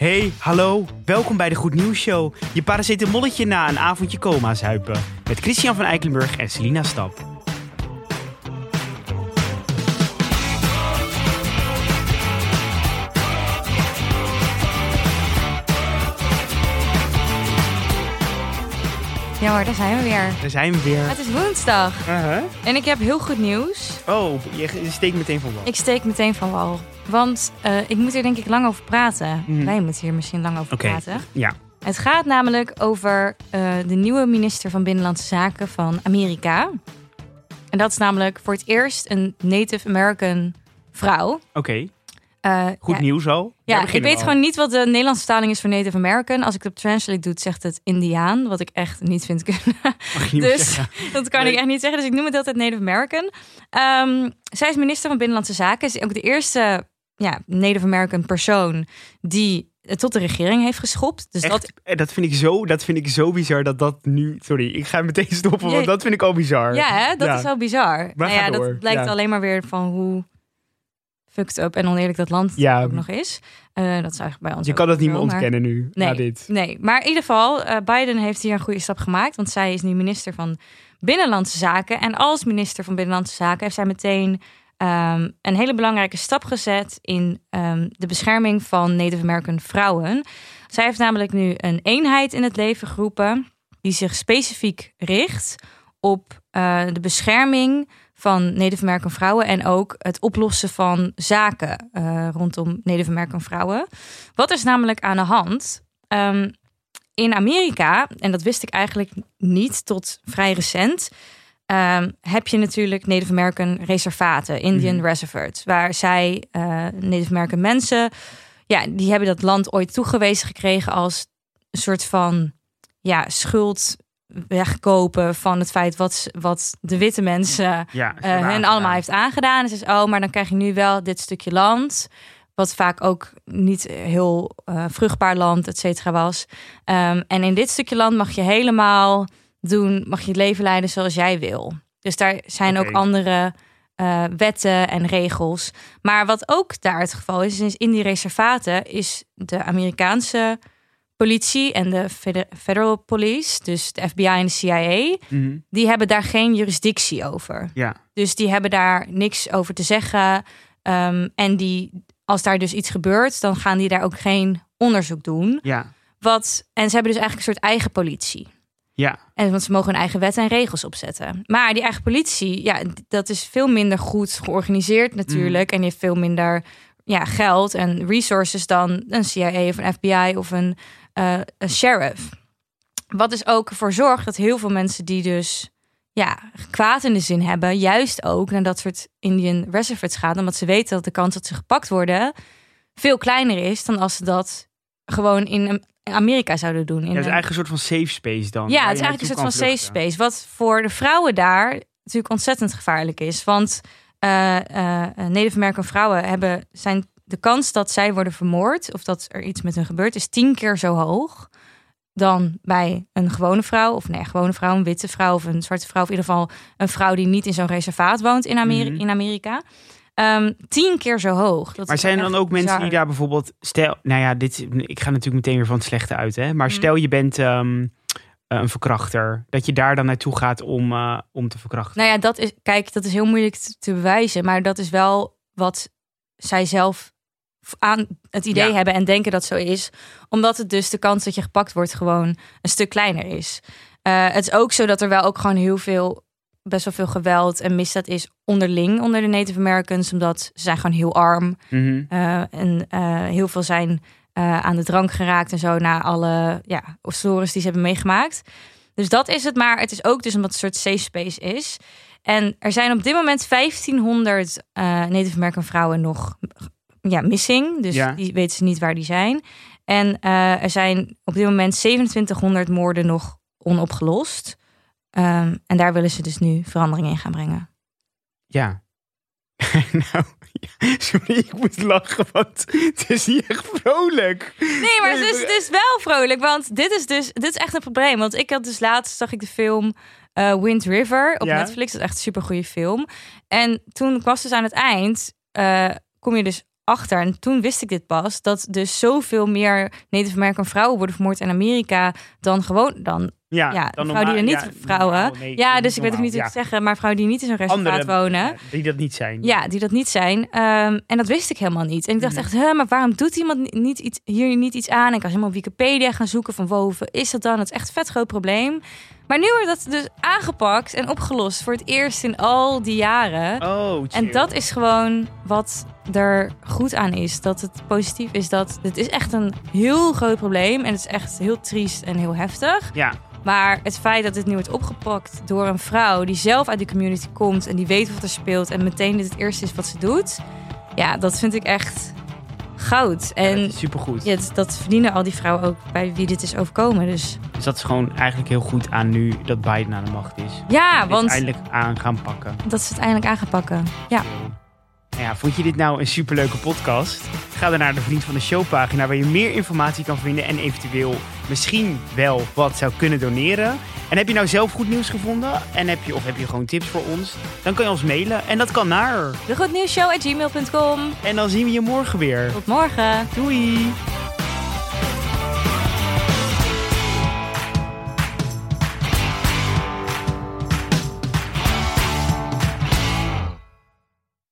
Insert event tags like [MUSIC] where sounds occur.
Hey, hallo. Welkom bij de Goed Nieuws Show. Je paracetamolletje na een avondje coma zuipen. Met Christian van Eikelenburg en Selina Stap. Ja hoor, daar zijn we weer. Daar zijn we weer. Het is woensdag Uh-huh. en ik heb heel goed nieuws. Oh, je je steekt meteen van wal. Ik steek meteen van wal. Want eh, ik moet er denk ik lang over praten. Mhm. Wij moeten hier misschien lang over Oké. praten. Ja. Het gaat namelijk over eh, de nieuwe minister van Binnenlandse Zaken van Amerika. En dat is namelijk voor het eerst een Native American vrouw. Oké. Eh, Goed ja, nieuws al. Ja, ik weet al. gewoon niet wat de Nederlandse vertaling is voor Native American. Als ik het op Translate doe, zegt het Indiaan. Wat ik echt niet vind kunnen. [LAUGHS] Niet Dus [LAUGHS] dat kan Nee. ik echt niet zeggen. Dus ik noem het altijd Native American. Ehm, zij is minister van Binnenlandse Zaken. Ze is ook de eerste ja, Native American persoon die het tot de regering heeft geschopt. Dus Echt, dat, eh, dat, vind ik zo, dat vind ik zo bizar dat dat nu... Sorry, ik ga meteen stoppen, want dat vind ik al bizar. ja, hè, dat Ja. is wel bizar. nou ga ja, door. dat blijkt Ja. alleen maar weer van hoe fucked up en oneerlijk dat land Ja. ook nog is. Eh, dat is eigenlijk bij ons Je kan dat niet meer maar- ontkennen nu, Nee. na dit. Nee, maar in ieder geval, eh, Biden heeft hier een goede stap gemaakt. Want zij is nu minister van Binnenlandse Zaken. En als minister van Binnenlandse Zaken heeft zij meteen ehm, een hele belangrijke stap gezet in ehm, de bescherming van Native American vrouwen. Zij heeft namelijk nu een eenheid in het leven geroepen die zich specifiek richt op eh, de bescherming van Native American vrouwen en ook het oplossen van zaken eh, rondom Native American vrouwen. Wat is namelijk aan de hand? Ehm, in Amerika, en dat wist ik eigenlijk niet tot vrij recent, ehm, heb je natuurlijk Native American reservaten, Indian Mhm. reservates, waar zij eh, Native American mensen, ja, die hebben dat land ooit toegewezen gekregen als een soort van ja, schuld wegkopen van het feit wat, wat de witte mensen Ja, eh hen allemaal heeft aangedaan. En ze zegt, oh, maar dan krijg je nu wel dit stukje land. Wat vaak ook niet heel eh, vruchtbaar land, et cetera, was. Ehm, en in dit stukje land mag je helemaal doen, mag je het leven leiden zoals jij wil. Dus daar zijn ook andere eh, wetten en regels. Maar wat ook daar het geval is, is in die reservaten is de Amerikaanse politie en de feder- federal police, dus de FBI en de CIA, Mhm. die hebben daar geen jurisdictie over. Ja, Dus die hebben daar niks over te zeggen. Ehm, en die, als daar dus iets gebeurt, dan gaan die daar ook geen onderzoek doen. ja, Wat, en ze hebben dus eigenlijk een soort eigen politie. Ja. En want ze mogen hun eigen wetten en regels opzetten. Maar die eigen politie, ja, dat is veel minder goed georganiseerd natuurlijk. En die heeft veel minder ja, geld en resources dan een CIA of een FBI of een, eh, een sheriff. Wat dus ook ervoor zorgt dat heel veel mensen die dus ja, kwaad in de zin hebben, juist ook naar dat soort Indian reservates gaan, omdat ze weten dat de kans dat ze gepakt worden veel kleiner is dan als ze dat gewoon in Amerika zouden doen. In Ja, het is eigenlijk een soort van safe space dan. ja, het is eigenlijk een soort van safe space. Wat voor de vrouwen daar natuurlijk ontzettend gevaarlijk is. Want eh, eh, Native American vrouwen hebben zijn de kans dat zij worden vermoord of dat er iets met hun gebeurt, is tien keer zo hoog dan bij een gewone vrouw. Of nee, gewone vrouw, een witte vrouw of een zwarte vrouw. Of in ieder geval een vrouw die niet in zo'n reservaat woont in, Ameri- Mhm. in Amerika. Ehm, tien keer zo hoog. Dat Maar zijn er dan ook mensen die daar bijvoorbeeld... Stel, nou ja, dit, ik ga natuurlijk meteen weer van het slechte uit, hè. Maar Mhm. stel je bent ehm, een verkrachter. Dat je daar dan naartoe gaat om, eh, om te verkrachten. Nou ja, dat is, kijk, dat is heel moeilijk te, te bewijzen. Maar dat is wel wat zij zelf aan het idee Ja. hebben en denken dat zo is. Omdat het dus de kans dat je gepakt wordt gewoon een stuk kleiner is. Eh, het is ook zo dat er wel ook gewoon heel veel, best wel veel geweld en misdaad is onderling onder de Native Americans. Omdat ze zijn gewoon heel arm. Mhm. Eh, en eh, heel veel zijn eh, aan de drank geraakt en zo na alle ja, stories die ze hebben meegemaakt. Dus dat is het, maar het is ook dus omdat het een soort safe space is. En er zijn op dit moment 1500 eh, Native American vrouwen nog ja, missing. Dus Ja. die weten ze niet waar die zijn. En er zijn op dit moment 2700 moorden nog onopgelost. Ehm, en daar willen ze dus nu verandering in gaan brengen. Ja. [LAUGHS] nou, sorry, ik moet lachen, want het is niet echt vrolijk. Nee, maar het is, het is wel vrolijk, want dit is dus dit is echt een probleem. Want ik had dus laatst zag ik de film eh, Wind River op Ja. Netflix. Dat is echt een supergoeie film. En toen was dus aan het eind, eh, kom je dus achter, en toen wist ik dit pas, dat dus zoveel meer Native American vrouwen worden vermoord in Amerika dan gewoon dan. Ja, Ja, dan vrouwen die er niet, ja, vrouwen. normaal, nee, ja, dus ik weet ook niet hoe ja. ik het zeggen, maar vrouwen die niet in zo'n Andere, wonen. die dat niet zijn. Ja, die dat niet zijn. Ehm, en dat wist ik helemaal niet. En ik dacht Mhm. echt, hè, maar waarom doet iemand ni- niet iets, hier niet iets aan? En ik was helemaal op Wikipedia gaan zoeken van wow, wat is dat dan? Dat is echt een vet groot probleem. Maar nu wordt dat dus aangepakt en opgelost voor het eerst in al die jaren. Oh, En dat is gewoon wat er goed aan is. Dat het positief is dat het is echt een heel groot probleem. En het is echt heel triest en heel heftig. Ja, Maar het feit dat dit nu wordt opgepakt door een vrouw die zelf uit die community komt en die weet wat er speelt en meteen dit het eerste is wat ze doet. Ja, dat vind ik echt goud. en, supergoed. ja, dat- verdienen al die vrouwen ook bij wie dit is overkomen. Dus Dus dat is gewoon eigenlijk heel goed aan nu dat Biden aan de macht is. ja, want eindelijk aan gaan pakken. dat ze het eindelijk aan gaan pakken. Ja. Nou ja, vond je dit nou een superleuke podcast? Ga dan naar de Vriend van de Show pagina waar je meer informatie kan vinden en eventueel misschien wel wat zou kunnen doneren. En heb je nou zelf goed nieuws gevonden en heb je, of heb je gewoon tips voor ons? Dan kan je ons mailen en dat kan naar. De goednieuwsshow at gmail.com. En dan zien we je morgen weer. Tot morgen. Doei!